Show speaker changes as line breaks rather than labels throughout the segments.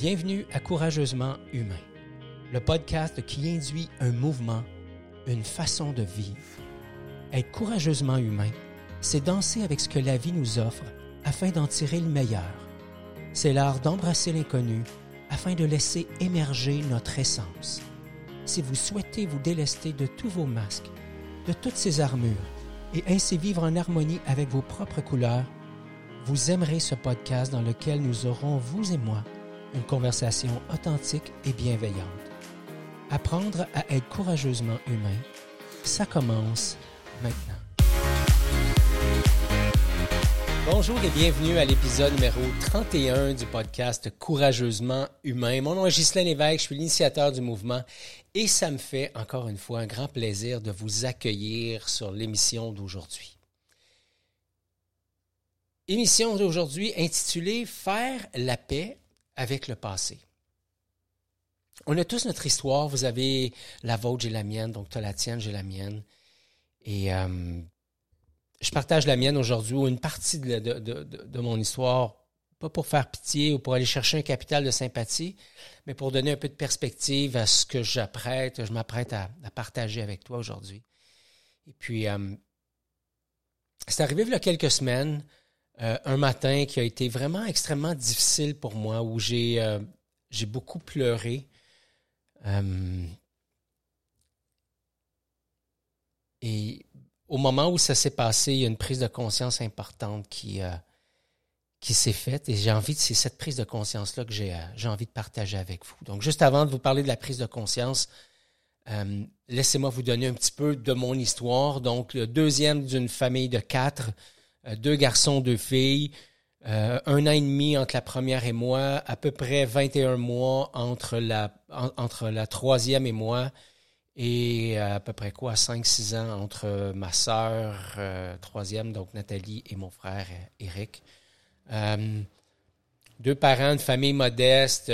Bienvenue à Courageusement Humain, le podcast qui induit un mouvement, une façon de vivre. Être courageusement humain, c'est danser avec ce que la vie nous offre afin d'en tirer le meilleur. C'est l'art d'embrasser l'inconnu afin de laisser émerger notre essence. Si vous souhaitez vous délester de tous vos masques, de toutes ces armures, et ainsi vivre en harmonie avec vos propres couleurs, vous aimerez ce podcast dans lequel nous aurons, vous et moi, une conversation authentique et bienveillante. Apprendre à être courageusement humain, ça commence maintenant. Bonjour et bienvenue à l'épisode numéro 31 du podcast Courageusement humain. Mon nom est Ghislain Lévesque, je suis l'initiateur du mouvement et ça me fait encore une fois un grand plaisir de vous accueillir sur l'émission d'aujourd'hui. Émission d'aujourd'hui intitulée Faire la paix avec le passé. On a tous notre histoire. Vous avez la vôtre, j'ai la mienne. Donc, tu as la tienne, j'ai la mienne. Et euh, je partage la mienne aujourd'hui ou une partie de, mon histoire, pas pour faire pitié ou pour aller chercher un capital de sympathie, mais pour donner un peu de perspective à ce que j'apprête, je m'apprête à, partager avec toi aujourd'hui. Et puis, euh, c'est arrivé il y a quelques semaines. Euh, un matin qui a été vraiment extrêmement difficile pour moi, où j'ai euh, beaucoup pleuré. Euh, et au moment où ça s'est passé, il y a une prise de conscience importante qui, qui s'est faite. Et j'ai envie, c'est cette prise de conscience-là que j'ai envie de partager avec vous. Donc, juste avant de vous parler de la prise de conscience, laissez-moi vous donner un petit peu de mon histoire. Donc, le deuxième d'une famille de quatre. Euh, deux garçons, deux filles, euh, un an et demi entre la première et moi, à peu près 21 mois entre la, entre la troisième et moi, et à peu près quoi, 5-6 ans entre ma sœur euh, troisième, donc Nathalie, et mon frère Eric. deux parents, une famille modeste.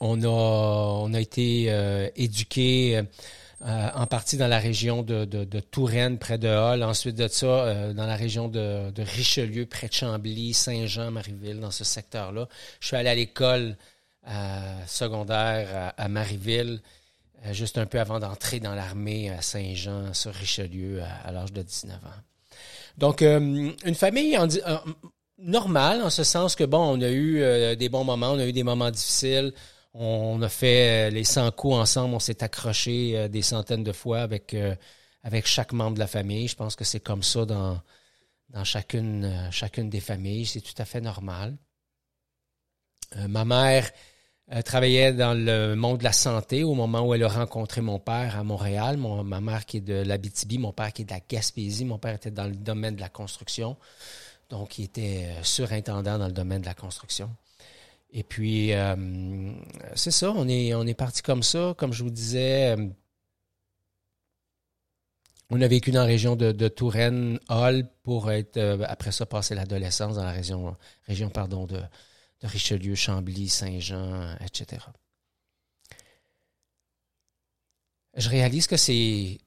on, a, on a été éduqués euh, en partie dans la région de, Touraine, près de Hall. Ensuite de ça, euh, dans la région de, Richelieu, près de Chambly, Saint-Jean, Marieville, dans ce secteur-là. Je suis allé à l'école euh, secondaire à, Marieville, juste un peu avant d'entrer dans l'armée à Saint-Jean, sur Richelieu, à, l'âge de 19 ans. Donc, une famille normale, en ce sens que, bon, on a eu des bons moments, on a eu des moments difficiles. On a fait euh, les 100 coups ensemble, on s'est accroché euh, des centaines de fois avec, euh, avec chaque membre de la famille. Je pense que c'est comme ça dans, chacune des familles. C'est tout à fait normal. ma mère travaillait dans le monde de la santé au moment où elle a rencontré mon père à Montréal. ma mère qui est de l'Abitibi, mon père qui est de la Gaspésie. Mon père était dans le domaine de la construction. Donc, il était surintendant dans le domaine de la construction. Et puis, euh, c'est ça, on est, on est parti comme ça. Comme je vous disais, euh, on a vécu dans la région de, Touraine, Hall, pour être, euh, après ça, passer l'adolescence dans la région, région pardon, de, Richelieu, Chambly, Saint-Jean, etc. Je réalise que c'est,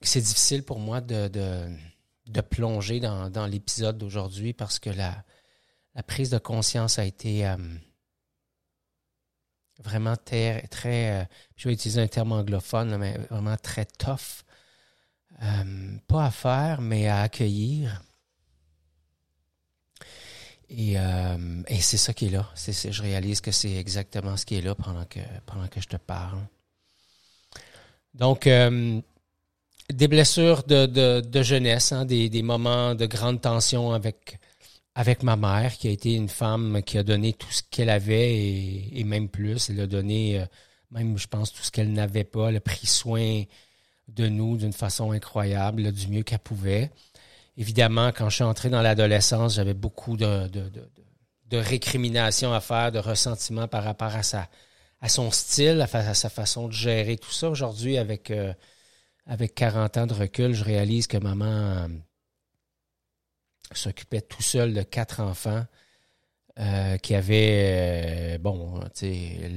c'est difficile pour moi de, de, plonger dans, dans l'épisode d'aujourd'hui parce que la, la prise de conscience a été euh, vraiment très, euh, je vais utiliser un terme anglophone, mais vraiment très tough. Euh, pas à faire, mais à accueillir. Et, c'est ça qui est là. Je réalise que c'est exactement ce qui est là pendant que, pendant que je te parle. Donc, des blessures de, jeunesse, hein, des, des, moments de grande tension avec avec ma mère, qui a été une femme qui a donné tout ce qu'elle avait et, même plus. Elle a donné, euh, même, je pense, tout ce qu'elle n'avait pas. Elle a pris soin de nous d'une façon incroyable, du mieux qu'elle pouvait. Évidemment, quand je suis entré dans l'adolescence, j'avais beaucoup de, de, de, de récriminations à faire, de ressentiments par rapport à, sa, à son style, à, sa façon de gérer tout ça. Aujourd'hui, avec, euh, avec 40 ans de recul, je réalise que maman s'occupait tout seul de quatre enfants euh, qui avaient, euh, bon,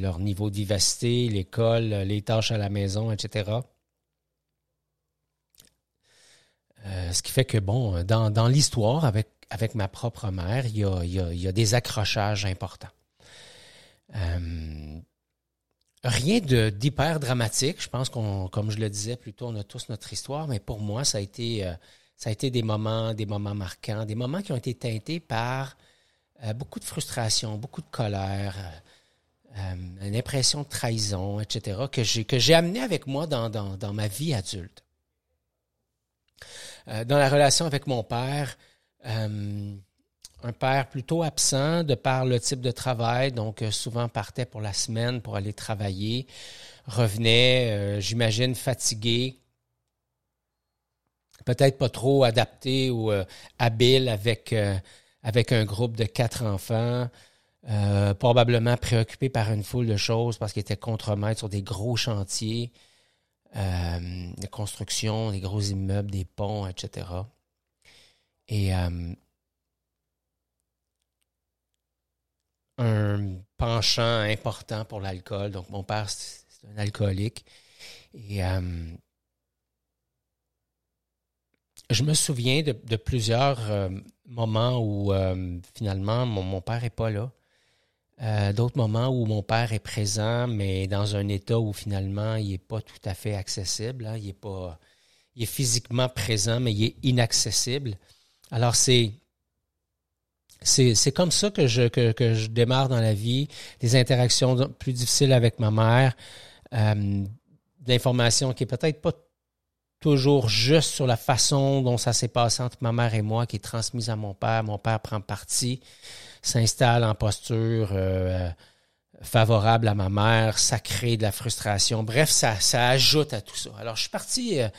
leur niveau de l'école, les tâches à la maison, etc. Euh, ce qui fait que, bon, dans, l'histoire, avec, ma propre mère, il y a, y a, des accrochages importants. Euh, rien d'hyper dramatique. Je pense qu'on, comme je le disais plus tôt, on a tous notre histoire, mais pour moi, ça a été, ça a été des moments, des moments marquants, des moments qui ont été teintés par euh, beaucoup de frustration, beaucoup de colère, une impression de trahison, etc., que j'ai, que amené avec moi dans, dans, ma vie adulte. dans la relation avec mon père, euh, un père plutôt absent de par le type de travail, donc euh, souvent partait pour la semaine pour aller travailler, revenait, euh, j'imagine, fatigué, peut-être pas trop adapté ou habile avec, avec un groupe de quatre enfants, probablement préoccupé par une foule de choses parce qu'il était contremaître sur des gros chantiers, des constructions, des gros immeubles, des ponts, etc. Et euh, un penchant important pour l'alcool. Donc, mon père, c'est un alcoolique. Et euh, je me souviens de, plusieurs euh, moments où finalement mon, père n'est pas là. D'autres moments où mon père est présent, mais dans un état où finalement il n'est pas tout à fait accessible. Hein. Il, est pas, il est physiquement présent, mais il est inaccessible. Alors, c'est. C'est, comme ça que je, que, je démarre dans la vie, des interactions plus difficiles avec ma mère, euh, d'informations qui est peut-être pas toujours juste sur la façon dont ça s'est passé entre ma mère et moi, qui est transmise à mon père. Mon père prend parti, s'installe en posture euh, favorable à ma mère, ça crée de la frustration. Bref, ça, ça ajoute à tout ça. Alors, je suis parti, euh,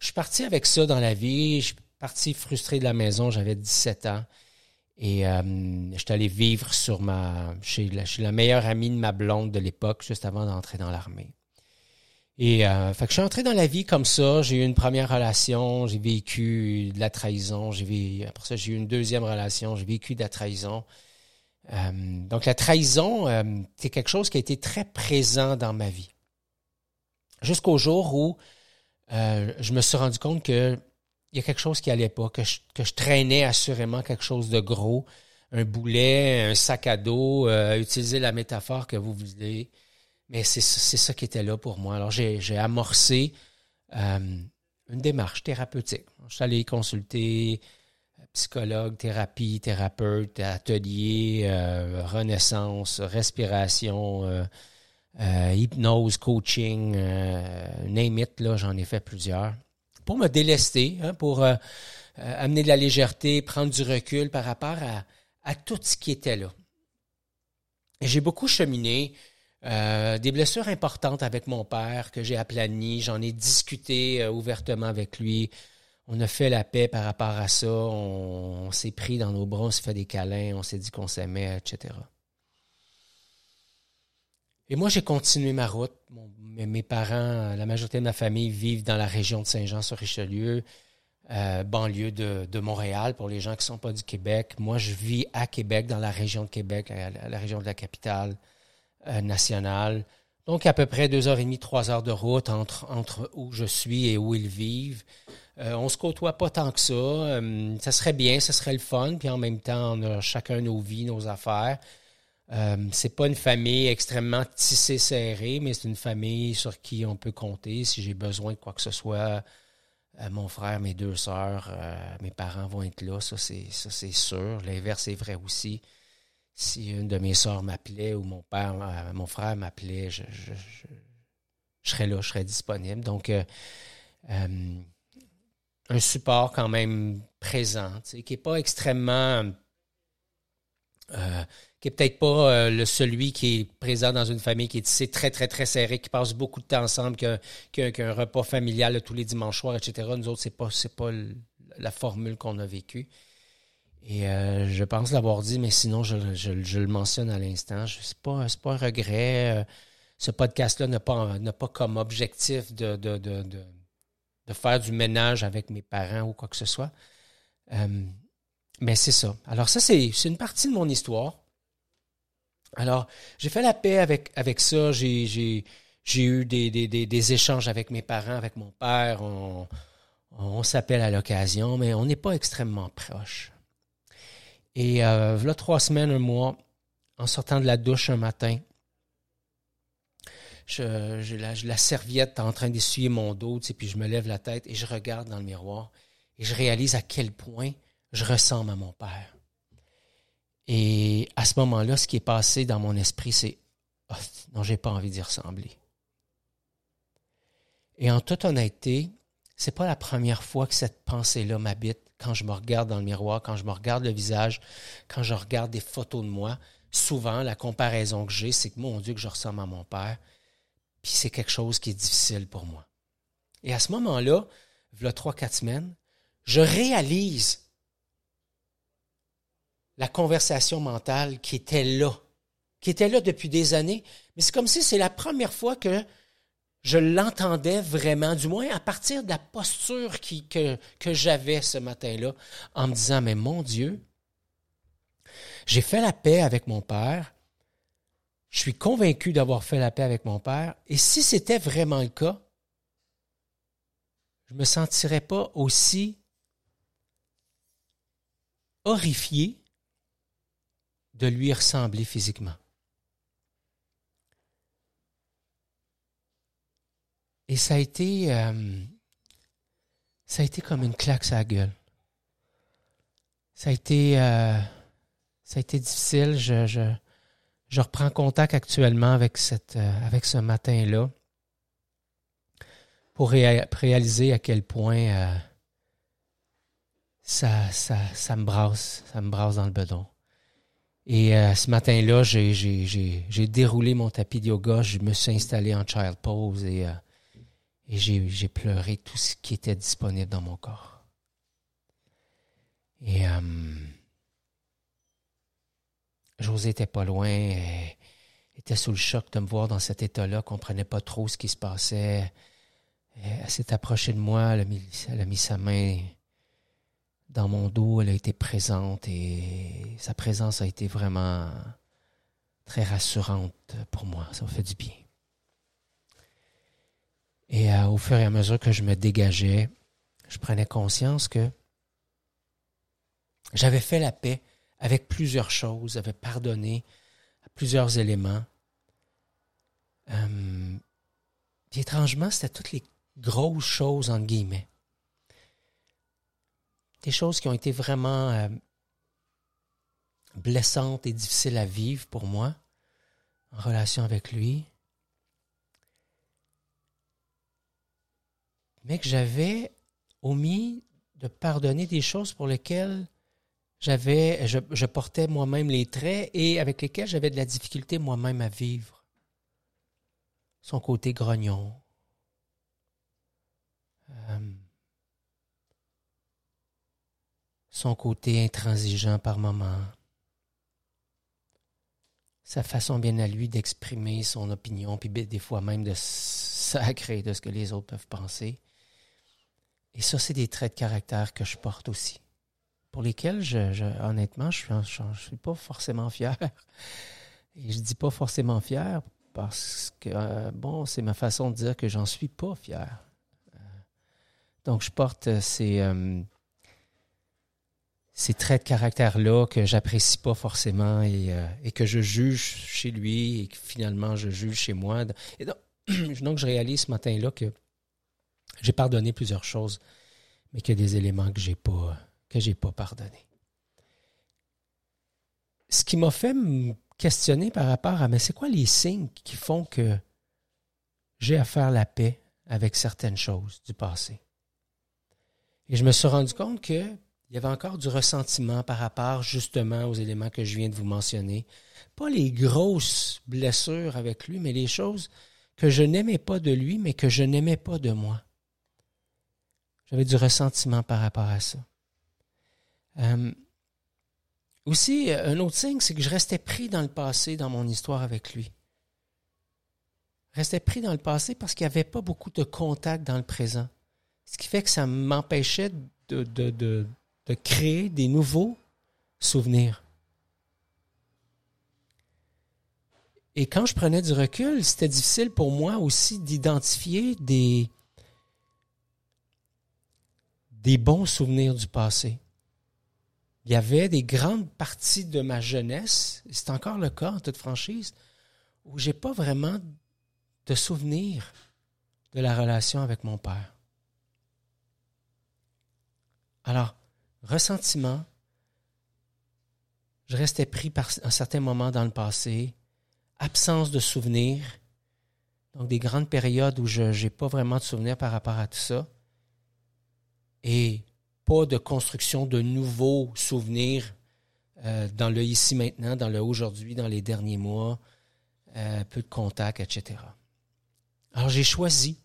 je suis parti avec ça dans la vie. Je, parti frustré de la maison, j'avais 17 ans. Et euh, j'étais allé vivre sur ma, chez, la, la meilleure amie de ma blonde de l'époque, juste avant d'entrer dans l'armée. Et euh, que je suis entré dans la vie comme ça. J'ai eu une première relation, j'ai vécu de la trahison. J'ai vécu, après ça, j'ai eu une deuxième relation, j'ai vécu de la trahison. Euh, donc la trahison, euh, c'est quelque chose qui a été très présent dans ma vie. Jusqu'au jour où euh, je me suis rendu compte que il y a quelque chose qui allait pas, que je, que je traînais assurément quelque chose de gros, un boulet, un sac à dos, utiliser la métaphore que vous voulez. Mais c'est ça qui était là pour moi. Alors j'ai amorcé euh, une démarche thérapeutique. Je suis allé consulter euh, psychologue, thérapie, thérapeute, atelier, renaissance, respiration, hypnose, coaching, name it, j'en ai fait plusieurs pour me délester, hein, pour euh, euh, amener de la légèreté, prendre du recul par rapport à, tout ce qui était là. j'ai beaucoup cheminé, euh, des blessures importantes avec mon père que j'ai aplanies, j'en ai discuté ouvertement avec lui. On a fait la paix par rapport à ça, on, s'est pris dans nos bras, on s'est fait des câlins, on s'est dit qu'on s'aimait, etc. Et moi, j'ai continué ma route. mes, parents, la majorité de ma famille vivent dans la région de Saint-Jean-sur-Richelieu, euh, banlieue de, Montréal, pour les gens qui ne sont pas du Québec. Moi, je vis à Québec, dans la région de Québec, la, région de la capitale euh, nationale. Donc, à peu près deux heures et demie, trois heures de route entre, entre où je suis et où ils vivent. Euh, on se côtoie pas tant que ça. Euh, ça serait bien, ça serait le fun. Puis en même temps, on a chacun nos vies, nos affaires. Euh, c'est pas une famille extrêmement tissée serrée, mais c'est une famille sur qui on peut compter si j'ai besoin de quoi que ce soit. Euh, mon frère, mes deux sœurs, euh, mes parents vont être là, ça c'est ça c'est sûr. L'inverse est vrai aussi. Si une de mes sœurs m'appelait ou mon père, euh, mon frère m'appelait, je, serais là, je serais disponible. Donc un support quand même présent, qui n'est pas extrêmement qui est peut-être pas euh, le, celui qui est présent dans une famille qui est très, très, très serré, qui passe beaucoup de temps ensemble, qu'un repas familial tous les dimanches soirs, etc. Nous autres, pas, c'est pas la formule qu'on a vécue. Et euh, je pense l'avoir dit, mais sinon, je, le mentionne à l'instant. Ce n'est pas, un regret. Euh, ce podcast-là n'a pas, comme objectif de, faire du ménage avec mes parents ou quoi que ce soit. mais c'est ça. Alors ça, c'est une partie de mon histoire. Alors, j'ai fait la paix avec, ça. J'ai, eu des, échanges avec mes parents, avec mon père. On, s'appelle à l'occasion, mais on n'est pas extrêmement proche. Et euh, voilà trois semaines, un mois, en sortant de la douche un matin, j'ai la, serviette en train d'essuyer mon dos, tu sais, puis je me lève la tête et je regarde dans le miroir et je réalise à quel point je ressemble à mon père. Et à ce moment-là, ce qui est passé dans mon esprit, c'est oh, non, j'ai pas envie d'y ressembler. Et en toute honnêteté, c'est pas la première fois que cette pensée-là m'habite quand je me regarde dans le miroir, quand je me regarde le visage, quand je regarde des photos de moi. Souvent, la comparaison que j'ai, c'est que mon Dieu, que je ressemble à mon père, puis c'est quelque chose qui est difficile pour moi. Et à ce moment-là, il y a trois, quatre semaines, je réalise la conversation mentale qui était là, qui était là depuis des années, mais c'est comme si c'est la première fois que je l'entendais vraiment, du moins à partir de la posture que, que j'avais ce matin-là, en me disant, mais mon Dieu, j'ai fait la paix avec mon Père, je suis convaincu d'avoir fait la paix avec mon Père, et si c'était vraiment le cas, je ne me sentirais pas aussi horrifié de lui ressembler physiquement. Et ça a été, euh, ça a été comme une claque à la gueule. Ça a été, euh, ça a été difficile. Je, je, je, reprends contact actuellement avec cette, euh, avec ce matin-là pour réaliser à quel point ça, ça, ça me brasse, ça me brasse dans le bedon. Et ce matin-là, j'ai déroulé mon tapis de yoga, je me suis installé en child pose et et j'ai pleuré tout ce qui était disponible dans mon corps. Et euh, José était pas loin, elle était sous le choc de me voir dans cet état-là, comprenait pas trop ce qui se passait. Elle s'est approchée de moi, elle a, mis, elle a mis sa main dans mon dos, elle a été présente et sa présence a été vraiment très rassurante pour moi. Ça m'a fait du bien. Et euh, au fur et à mesure que je me dégageais, je prenais conscience que j'avais fait la paix avec plusieurs choses, j'avais pardonné à plusieurs éléments. Euh, étrangement, c'était toutes les grosses choses, entre guillemets. Des choses qui ont été vraiment euh, blessantes et difficiles à vivre pour moi en relation avec lui. Mais que j'avais omis de pardonner des choses pour lesquelles j'avais, je, portais moi-même les traits et avec lesquels j'avais de la difficulté moi-même à vivre. Son côté grognon. Euh, son côté intransigeant par moments. Sa façon bien à lui d'exprimer son opinion, puis des fois même de sacrer de ce que les autres peuvent penser. Et ça, c'est des traits de caractère que je porte aussi, pour lesquels, je, honnêtement, je ne suis, pas forcément fier. Et je dis pas forcément fier parce que, euh, bon, c'est ma façon de dire que j'en suis pas fier. Euh, donc, je porte ces, euh, ces traits de caractère-là que j'apprécie pas forcément et, que je juge chez lui et que finalement je juge chez moi. Et donc je réalise ce matin-là que j'ai pardonné plusieurs choses, mais qu'il y a des éléments que j'ai pas que j'ai pas pardonné. Ce qui m'a fait me questionner par rapport à mais c'est quoi les signes qui font que j'ai à faire la paix avec certaines choses du passé? Et je me suis rendu compte qu'il y avait encore du ressentiment par rapport justement aux éléments que je viens de vous mentionner. Pas les grosses blessures avec lui, mais les choses que je n'aimais pas de lui, mais que je n'aimais pas de moi. J'avais du ressentiment par rapport à ça. Euh, aussi, un autre signe, c'est que je restais pris dans le passé, dans mon histoire avec lui. Restais pris dans le passé parce qu'il n'y avait pas beaucoup de contact dans le présent. Ce qui fait que ça m'empêchait de créer des nouveaux souvenirs. Et quand je prenais du recul, c'était difficile pour moi aussi d'identifier des, des bons souvenirs du passé. il y avait des grandes parties de ma jeunesse, c'est encore le cas en toute franchise, où j'ai pas vraiment de souvenir de la relation avec mon père. Alors, ressentiment, je restais pris par un certain moment dans le passé, absence de souvenirs, donc des grandes périodes où je n'ai pas vraiment de souvenirs par rapport à tout ça, et pas de construction de nouveaux souvenirs euh, dans le ici maintenant, dans le aujourd'hui, dans les derniers mois, euh, peu de contacts, etc. Alors j'ai choisi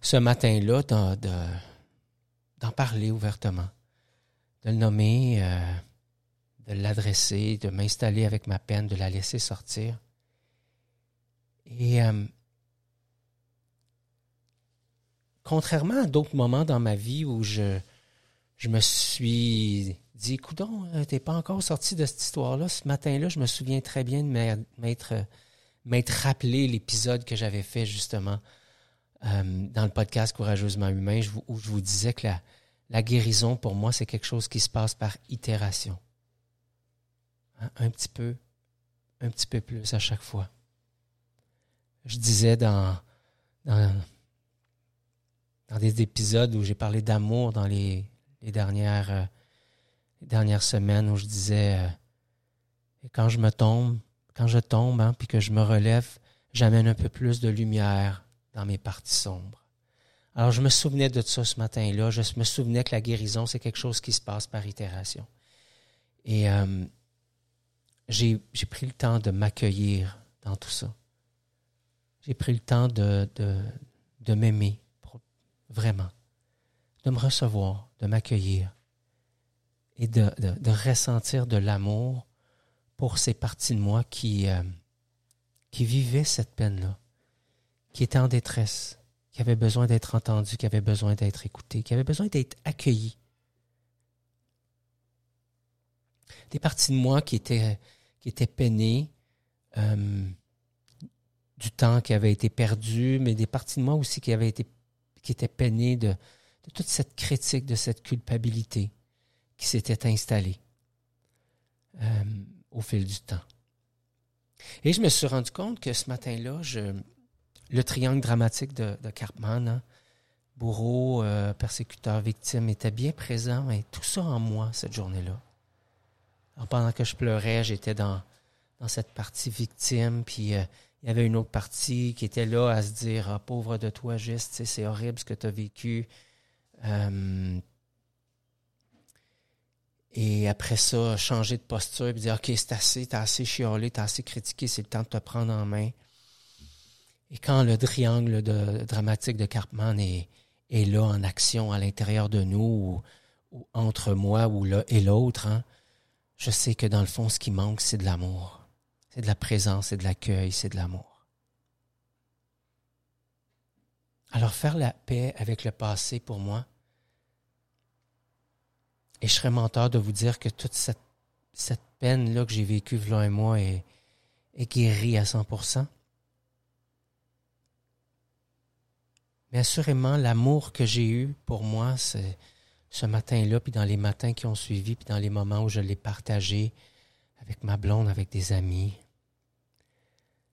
ce matin-là d'en parler ouvertement, de le nommer, euh, de l'adresser, de m'installer avec ma peine, de la laisser sortir. Et contrairement à d'autres moments dans ma vie où je, je me suis dit, coudon, euh, t'es pas encore sorti de cette histoire-là. Ce matin-là, je me souviens très bien de m'être, m'être rappelé l'épisode que j'avais fait justement euh, dans le podcast Courageusement Humain, où je vous disais que la, la guérison, pour moi, c'est quelque chose qui se passe par itération. Hein, un petit peu, un petit peu plus à chaque fois. Je disais dans, dans dans des épisodes où j'ai parlé d'amour dans les, dernières, euh, dernières semaines où je disais euh, quand je me tombe, quand je tombe, hein, puis que je me relève, j'amène un peu plus de lumière dans mes parties sombres. Alors je me souvenais de ça ce matin-là. Je me souvenais que la guérison, c'est quelque chose qui se passe par itération. Et euh, j'ai pris le temps de m'accueillir dans tout ça. J'ai pris le temps de, de, de m'aimer, vraiment, de me recevoir, de m'accueillir et de, ressentir de l'amour pour ces parties de moi qui, euh, qui vivaient cette peine-là, qui étaient en détresse, qui avaient besoin d'être entendues, qui avaient besoin d'être écoutées, qui avaient besoin d'être accueillies. Des parties de moi qui étaient, qui étaient peinées, euh, du temps qui avait été perdu, mais des parties de moi aussi qui avaient été qui était peiné de, toute cette critique, de cette culpabilité qui s'était installée euh, au fil du temps. Et je me suis rendu compte que ce matin-là, le triangle dramatique de, de Cartman, hein, bourreau, euh, persécuteur, victime, était bien présent et tout ça en moi cette journée-là. pendant que je pleurais, j'étais dans, cette partie victime, puis euh, il y avait une autre partie qui était là à se dire ah, pauvre de toi, juste, c'est horrible ce que tu as vécu. Euh, et après ça, changer de posture et dire OK, c'est assez, t'as assez chiolé, t'as assez critiqué, c'est le temps de te prendre en main. Et quand le triangle de, dramatique de Cartman est, est là en action à l'intérieur de nous ou, entre moi ou là et l'autre, hein, je sais que dans le fond, ce qui manque, c'est de l'amour. C'est de la présence, c'est de l'accueil, c'est de l'amour. Alors faire la paix avec le passé pour moi, et je serais menteur de vous dire que toute cette, peine-là que j'ai vécue il un mois est, guérie à 100%. Mais assurément, l'amour que j'ai eu pour moi, ce matin-là, puis dans les matins qui ont suivi, puis dans les moments où je l'ai partagé avec ma blonde, avec des amis,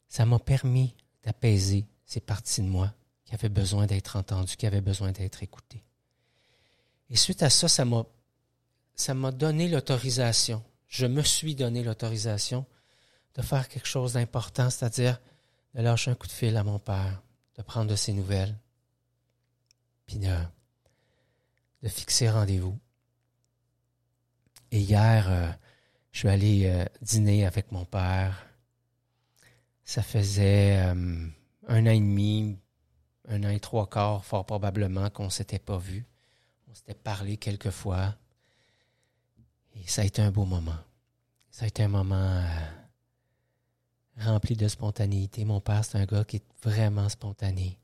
ça m'a permis d'apaiser ces parties de moi qui avaient besoin d'être entendues, qui avaient besoin d'être écoutées. Et suite à ça, ça m'a, donné l'autorisation, je me suis donné l'autorisation de faire quelque chose d'important, c'est-à-dire de lâcher un coup de fil à mon père, de prendre de ses nouvelles, puis de, de fixer rendez-vous. Et hier, euh, je suis allé euh, dîner avec mon père ça faisait euh, un an et demi, un an et trois quarts, fort probablement, qu'on ne s'était pas vu. On s'était parlé quelques fois. Et ça a été un beau moment. Ça a été un moment euh, rempli de spontanéité. Mon père, c'est un gars qui est vraiment spontané.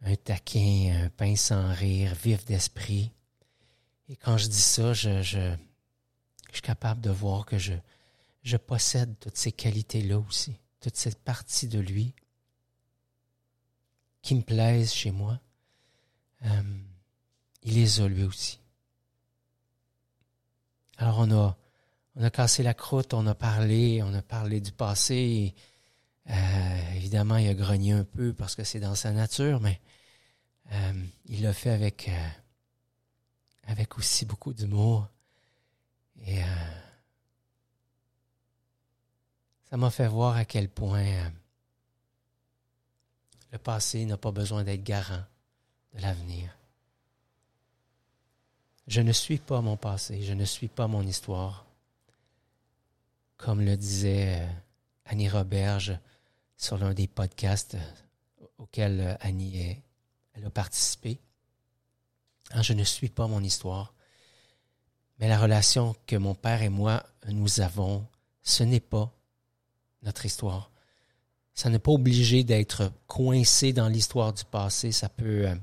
Un taquin, un pain sans rire, vif d'esprit. Et quand je dis ça, je, suis capable de voir que je possède toutes ces qualités-là aussi toute cette partie de lui qui me plaise chez moi, euh, il les a lui aussi. Alors on a, on cassé la croûte, on a parlé, on a parlé du passé. Euh, évidemment, il a grogné un peu parce que c'est dans sa nature, mais euh, il l'a fait avec, avec aussi beaucoup d'humour. Et ça m'a fait voir à quel point le passé n'a pas besoin d'être garant de l'avenir. Je ne suis pas mon passé, je ne suis pas mon histoire. Comme le disait Annie Roberge sur l'un des podcasts auxquels Annie elle a participé. Hein, je ne suis pas mon histoire, mais la relation que mon père et moi nous avons, ce n'est pas notre histoire. Ça n'est pas obligé d'être coincé dans l'histoire du passé. Ça peut euh,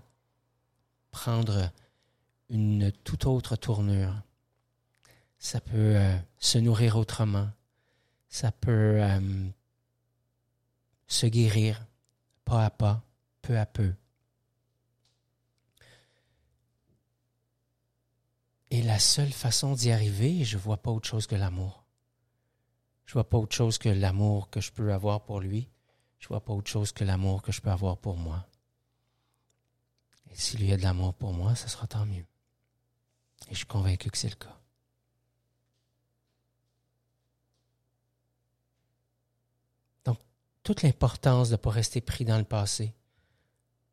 prendre une toute autre tournure. Ça peut euh, se nourrir autrement. Ça peut euh, se guérir pas à pas, peu à peu. Et la seule façon d'y arriver, je ne vois pas autre chose que l'amour. Je vois pas autre chose que l'amour que je peux avoir pour lui. Je vois pas autre chose que l'amour que je peux avoir pour moi. Et s'il y a de l'amour pour moi, ce sera tant mieux. Et je suis convaincu que c'est le cas. Donc, toute l'importance de ne pas rester pris dans le passé,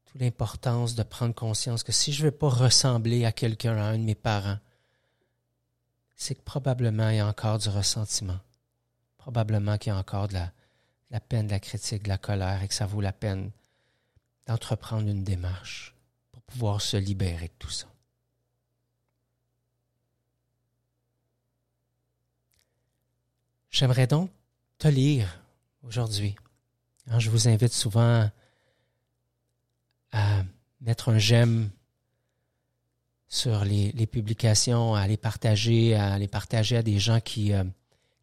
toute l'importance de prendre conscience que si je ne veux pas ressembler à quelqu'un, à un de mes parents, c'est que probablement il y a encore du ressentiment. Probablement qu'il y a encore de la, peine, de la critique, de la colère et que ça vaut la peine d'entreprendre une démarche pour pouvoir se libérer de tout ça. J'aimerais donc te lire aujourd'hui. Hein, je vous invite souvent à mettre un j'aime sur les, publications, à les partager, à les partager à des gens qui, euh,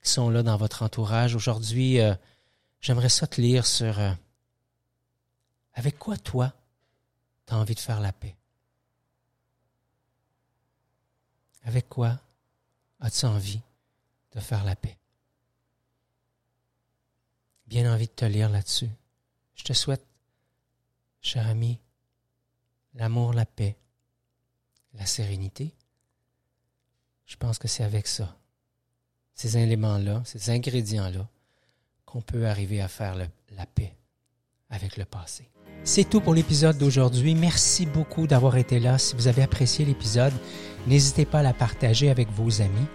sont là dans votre entourage. Aujourd'hui, euh, j'aimerais ça te lire sur euh, avec quoi toi, tu as envie de faire la paix? Avec quoi as-tu envie de faire la paix? Bien envie de te lire là-dessus. Je te souhaite, cher ami, l'amour, la paix, la sérénité, je pense que c'est avec ça, ces éléments-là, ces ingrédients-là, qu'on peut arriver à faire la paix avec le passé. C'est tout pour l'épisode d'aujourd'hui. Merci beaucoup d'avoir été là. Si vous avez apprécié l'épisode, n'hésitez pas à la partager avec vos amis.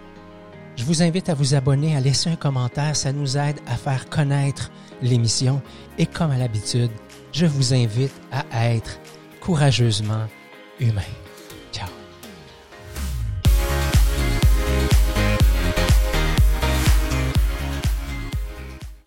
Je vous invite à vous abonner, à laisser un commentaire. Ça nous aide à faire connaître l'émission. Et comme à l'habitude, je vous invite à être courageusement humain.